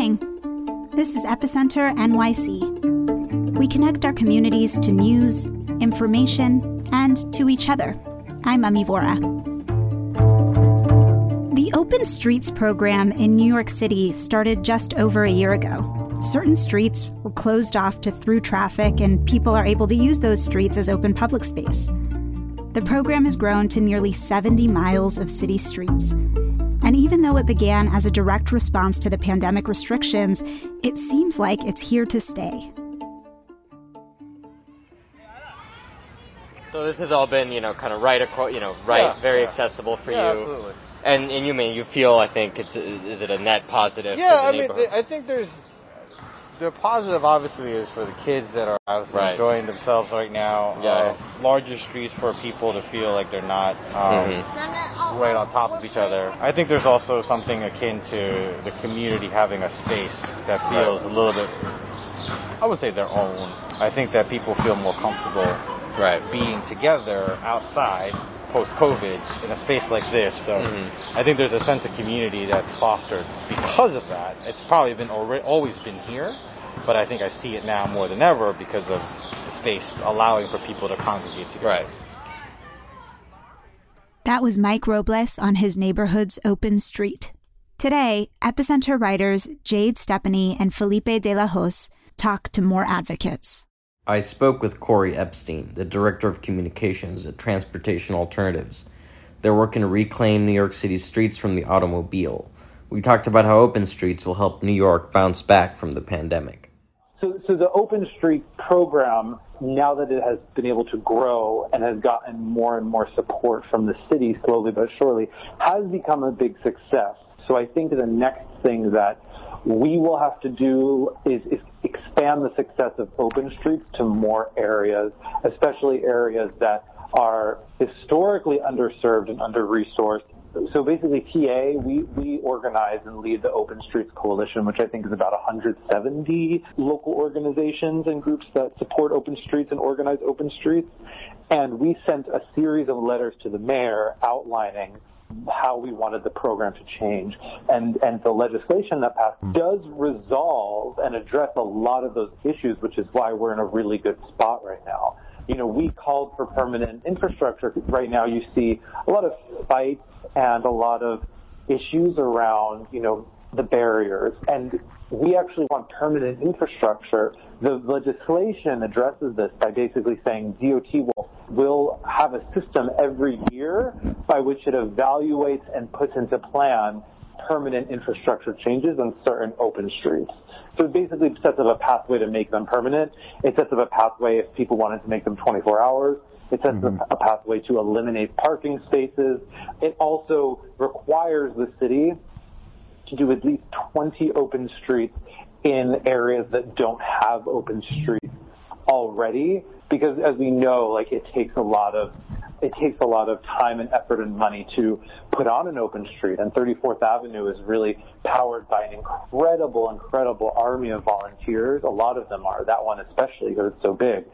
morning. This is Epicenter NYC. We connect our communities to news, information, and to each other. I'm Ami Vora. The Open Streets program in New York City started just over a year ago. Certain streets were closed off to through traffic, and people are able to use those streets as open public space. The program has grown to nearly 70 miles of city streets. And even though it began as a direct response to the pandemic restrictions, it seems like it's here to stay. So this has all been, you know, kind of right, across, you know, right, Yeah, very yeah. accessible for Yeah, you. absolutely. And and you mean you feel, I think, it's is it a net positive? Yeah, for the I mean. I think there's the positive. Obviously, is for the kids that are obviously Right. enjoying themselves right now. Yeah. Uh, larger streets for people to feel like they're not um, Mhm. right on top of each other. I think there's also something akin to the community having a space that feels a little bit. I would say their own. I think that people feel more comfortable right. being together outside post COVID in a space like this. So Mhm. I think there's a sense of community that's fostered because of that. It's probably been already, always been here, but I think I see it now more than ever because of the space allowing for people to congregate together. Right. That was Mike Robles on his neighborhood's open street. Today, Epicenter writers Jade Stepany and Felipe de la Hoz talk to more advocates. I spoke with Corey Epstein, the Director of Communications at Transportation Alternatives. They're working to reclaim New York City's streets from the automobile. We talked about how open streets will help New York bounce back from the pandemic. So, so the Open Street program, now that it has been able to grow and has gotten more and more support from the city slowly but surely, has become a big success. So I think the next thing that we will have to do is, is expand the success of Open Streets to more areas, especially areas that are historically underserved and under-resourced so basically, TA, we, we organize and lead the Open Streets Coalition, which I think is about 170 local organizations and groups that support open streets and organize open streets. And we sent a series of letters to the mayor outlining how we wanted the program to change. And, and the legislation that passed hmm. does resolve and address a lot of those issues, which is why we're in a really good spot right now you know, we called for permanent infrastructure. Right now, you see a lot of fights and a lot of issues around, you know, the barriers. And we actually want permanent infrastructure. The legislation addresses this by basically saying DOT will, will have a system every year by which it evaluates and puts into plan permanent infrastructure changes on certain open streets. So it basically sets up a pathway to make them permanent. It sets up a pathway if people wanted to make them 24 hours. It sets up mm-hmm. a pathway to eliminate parking spaces. It also requires the city to do at least 20 open streets in areas that don't have open streets already because as we know, like it takes a lot of it takes a lot of time and effort and money to put on an open street. And 34th Avenue is really powered by an incredible, incredible army of volunteers. A lot of them are, that one especially because it's so big.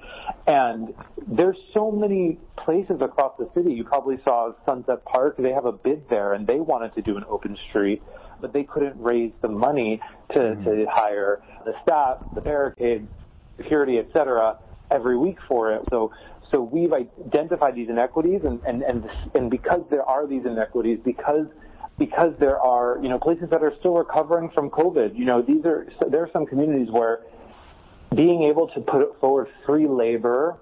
And there's so many places across the city. You probably saw Sunset Park. They have a bid there and they wanted to do an open street, but they couldn't raise the money to, mm-hmm. to hire the staff, the barricades, security, et cetera, every week for it. So so we've identified these inequities, and, and, and, and because there are these inequities, because because there are you know places that are still recovering from COVID, you know these are there are some communities where being able to put forward free labor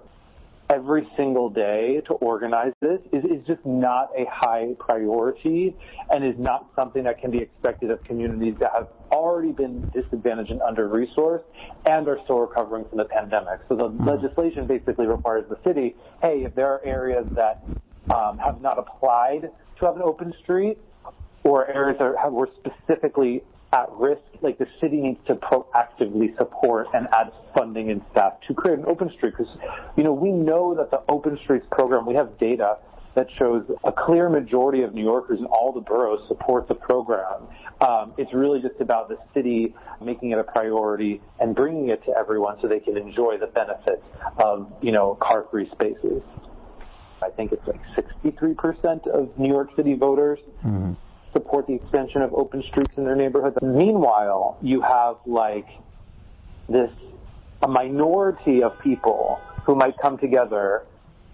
every single day to organize this is, is just not a high priority and is not something that can be expected of communities that have already been disadvantaged and under-resourced and are still recovering from the pandemic. So the legislation basically requires the city, hey, if there are areas that um, have not applied to have an open street or areas that have, were specifically at risk, like the city needs to proactively support and add funding and staff to create an open street. Because, you know, we know that the open streets program, we have data that shows a clear majority of New Yorkers in all the boroughs support the program. Um, it's really just about the city making it a priority and bringing it to everyone so they can enjoy the benefits of, you know, car-free spaces. I think it's like 63% of New York City voters support the expansion of open streets in their neighborhoods. Meanwhile, you have like this a minority of people who might come together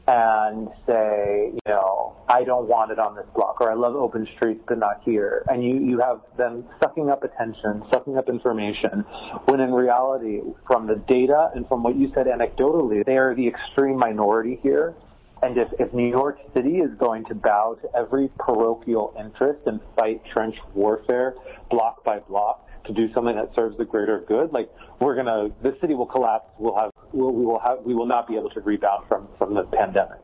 and say, you know, I don't want it on this block, or I love open streets, but not here. And you, you have them sucking up attention, sucking up information, when in reality, from the data and from what you said anecdotally, they are the extreme minority here. And if, if New York City is going to bow to every parochial interest and fight trench warfare block by block to do something that serves the greater good, like we're gonna, the city will collapse. We'll have, we'll, we will have, we will not be able to rebound from from the pandemic.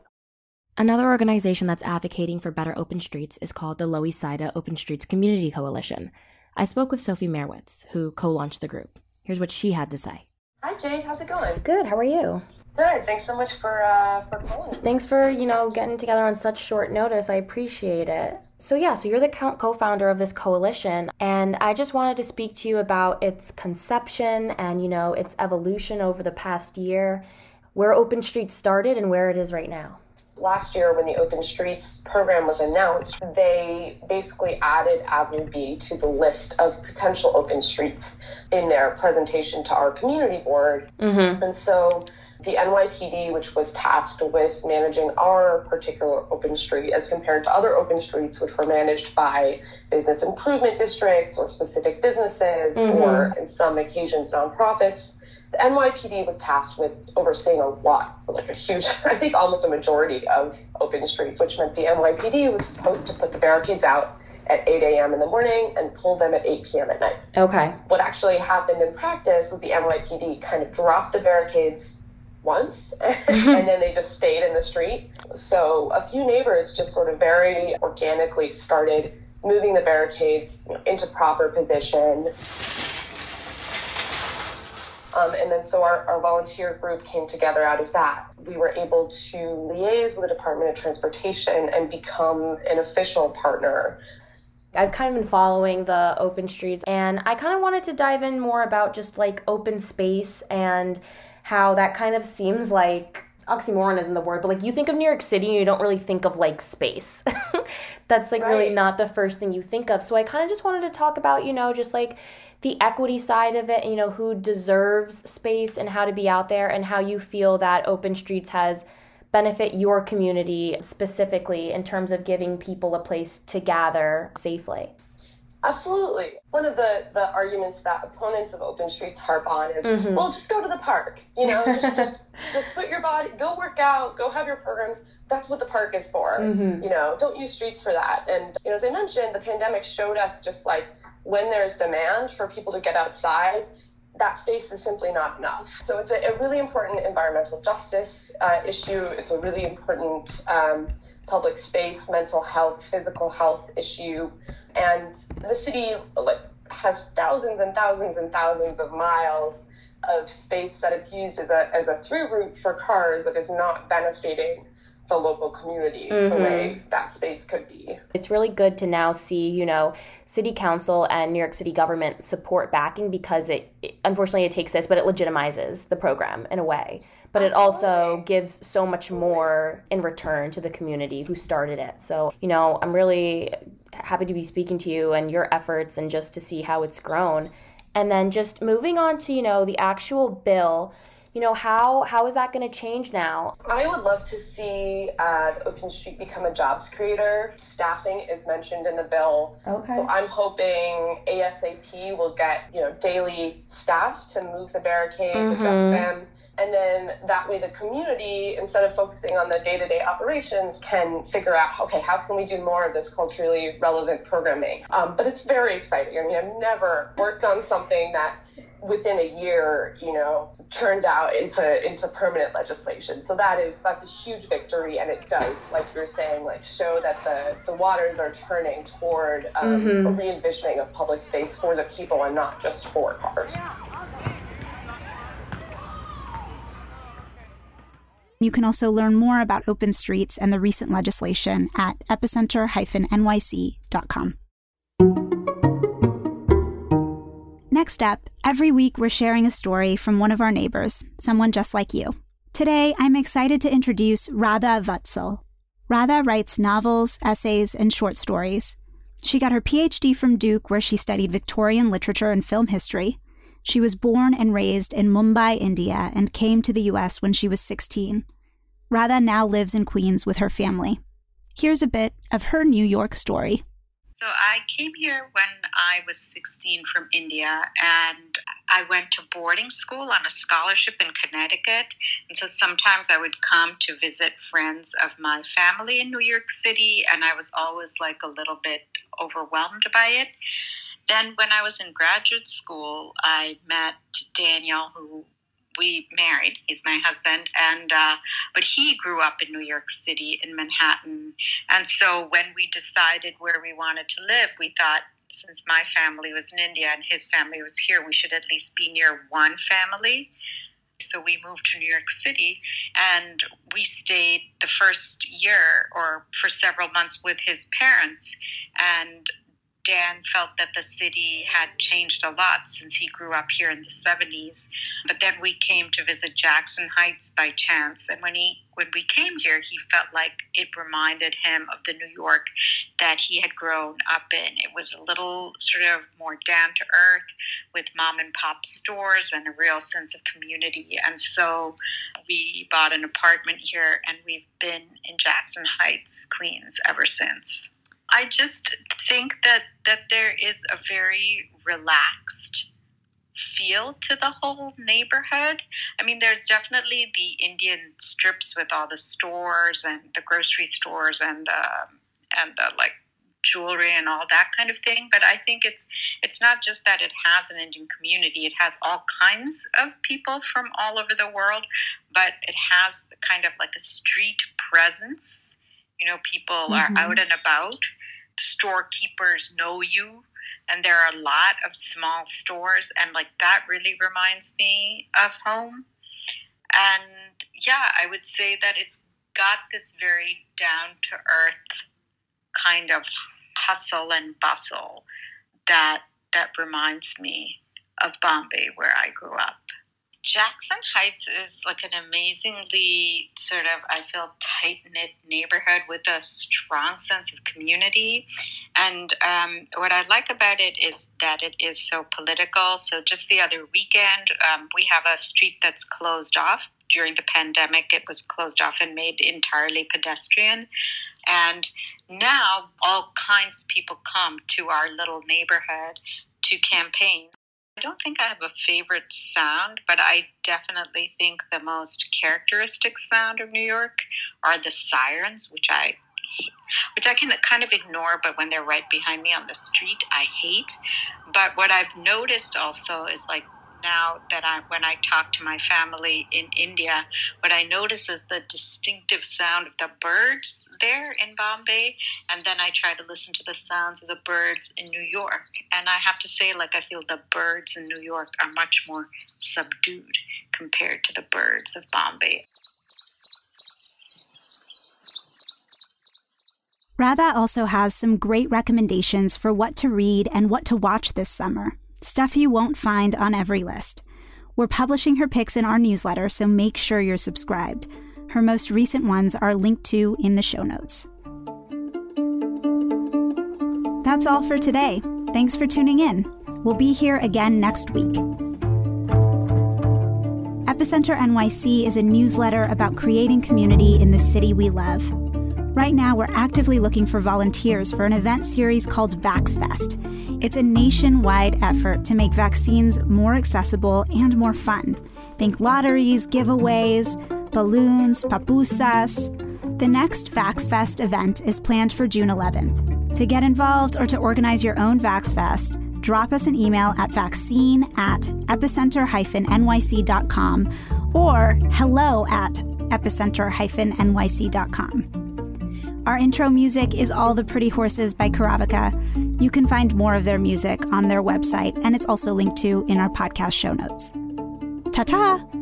Another organization that's advocating for better open streets is called the Lower East Side Open Streets Community Coalition. I spoke with Sophie Merwitz, who co-launched the group. Here's what she had to say. Hi Jade, how's it going? Good. How are you? Good. Thanks so much for uh, for calling. Thanks for you know getting together on such short notice. I appreciate it. So yeah, so you're the co-founder of this coalition, and I just wanted to speak to you about its conception and you know its evolution over the past year, where Open Streets started and where it is right now. Last year, when the Open Streets program was announced, they basically added Avenue B to the list of potential open streets in their presentation to our community board, mm-hmm. and so the NYPD, which was tasked with managing our particular open street as compared to other open streets, which were managed by business improvement districts or specific businesses mm-hmm. or, in some occasions, nonprofits. The NYPD was tasked with overseeing a lot, like a huge, I think almost a majority of open streets, which meant the NYPD was supposed to put the barricades out at 8 a.m. in the morning and pull them at 8 p.m. at night. Okay. What actually happened in practice was the NYPD kind of dropped the barricades once and then they just stayed in the street. So a few neighbors just sort of very organically started moving the barricades into proper position. Um, and then so our, our volunteer group came together out of that. We were able to liaise with the Department of Transportation and become an official partner I've kind of been following the open streets and I kind of wanted to dive in more about just like open space and how that kind of seems like oxymoron isn't the word, but like you think of New York City and you don't really think of like space. That's like right. really not the first thing you think of. So I kind of just wanted to talk about, you know, just like the equity side of it, and, you know, who deserves space and how to be out there and how you feel that Open Streets has benefit your community specifically in terms of giving people a place to gather safely. Absolutely. One of the, the arguments that opponents of open streets harp on is, mm-hmm. well, just go to the park. You know, just, just just put your body, go work out, go have your programs. That's what the park is for. Mm-hmm. You know, don't use streets for that. And you know, as I mentioned, the pandemic showed us just like when there's demand for people to get outside, that space is simply not enough. So it's a, a really important environmental justice uh, issue. It's a really important um, public space, mental health, physical health issue and the city like has thousands and thousands and thousands of miles of space that is used as a as a through route for cars that is not benefiting the local community mm-hmm. the way that space could be. It's really good to now see, you know, city council and New York City government support backing because it, it unfortunately it takes this, but it legitimizes the program in a way. But it also gives so much more in return to the community who started it. So, you know, I'm really happy to be speaking to you and your efforts and just to see how it's grown. And then just moving on to, you know, the actual bill, you know, how how is that going to change now? I would love to see uh, Open Street become a jobs creator. Staffing is mentioned in the bill. Okay. So I'm hoping ASAP will get, you know, daily staff to move the barricades, mm-hmm. adjust them and then that way the community, instead of focusing on the day-to-day operations, can figure out, okay, how can we do more of this culturally relevant programming? Um, but it's very exciting. I mean, I've never worked on something that within a year, you know, turned out into into permanent legislation. So that is that's a huge victory, and it does, like you're saying, like show that the the waters are turning toward um, mm-hmm. a re-envisioning of public space for the people and not just for cars. You can also learn more about open streets and the recent legislation at epicenter-nyc.com. Next up, every week we're sharing a story from one of our neighbors, someone just like you. Today, I'm excited to introduce Radha Vatsal. Radha writes novels, essays, and short stories. She got her PhD from Duke, where she studied Victorian literature and film history. She was born and raised in Mumbai, India, and came to the US when she was 16. Radha now lives in Queens with her family. Here's a bit of her New York story. So I came here when I was 16 from India and I went to boarding school on a scholarship in Connecticut. And so sometimes I would come to visit friends of my family in New York City and I was always like a little bit overwhelmed by it. Then when I was in graduate school, I met Daniel who we married. He's my husband, and uh, but he grew up in New York City in Manhattan. And so when we decided where we wanted to live, we thought since my family was in India and his family was here, we should at least be near one family. So we moved to New York City and we stayed the first year or for several months with his parents. And Dan felt that the city had changed a lot since he grew up here in the 70s. But then we came to visit Jackson Heights by chance. And when he when we came here, he felt like it reminded him of the New York that he had grown up in. It was a little sort of more down to earth with mom and pop stores and a real sense of community. And so we bought an apartment here and we've been in Jackson Heights, Queens ever since. I just think that that there is a very relaxed feel to the whole neighborhood. I mean, there's definitely the Indian strips with all the stores and the grocery stores and the and the like jewelry and all that kind of thing. But I think it's it's not just that it has an Indian community; it has all kinds of people from all over the world. But it has kind of like a street presence. You know, people mm-hmm. are out and about storekeepers know you and there are a lot of small stores and like that really reminds me of home. And yeah i would say that it's got this very down to earth kind of hustle and bustle that that reminds me of bombay where i grew up Jackson Heights is like an amazingly sort of, I feel, tight knit neighborhood with a strong sense of community. And um, what I like about it is that it is so political. So just the other weekend, um, we have a street that's closed off. During the pandemic, it was closed off and made entirely pedestrian. And now all kinds of people come to our little neighborhood to campaign. I don't think I have a favorite sound, but I definitely think the most characteristic sound of New York are the sirens, which I which I can kind of ignore, but when they're right behind me on the street, I hate. But what I've noticed also is like now that I, when I talk to my family in India, what I notice is the distinctive sound of the birds there in Bombay, and then I try to listen to the sounds of the birds in New York. And I have to say, like, I feel the birds in New York are much more subdued compared to the birds of Bombay. Radha also has some great recommendations for what to read and what to watch this summer stuff you won't find on every list. We're publishing her picks in our newsletter, so make sure you're subscribed. Her most recent ones are linked to in the show notes. That's all for today. Thanks for tuning in. We'll be here again next week. Epicenter NYC is a newsletter about creating community in the city we love. Right now, we're actively looking for volunteers for an event series called VaxFest. It's a nationwide effort to make vaccines more accessible and more fun. Think lotteries, giveaways, balloons, pupusas. The next VaxFest event is planned for June 11. To get involved or to organize your own VaxFest, drop us an email at vaccine at epicenter-nyc.com or hello at epicenter-nyc.com. Our intro music is All the Pretty Horses by Karavika. You can find more of their music on their website, and it's also linked to in our podcast show notes. Ta ta!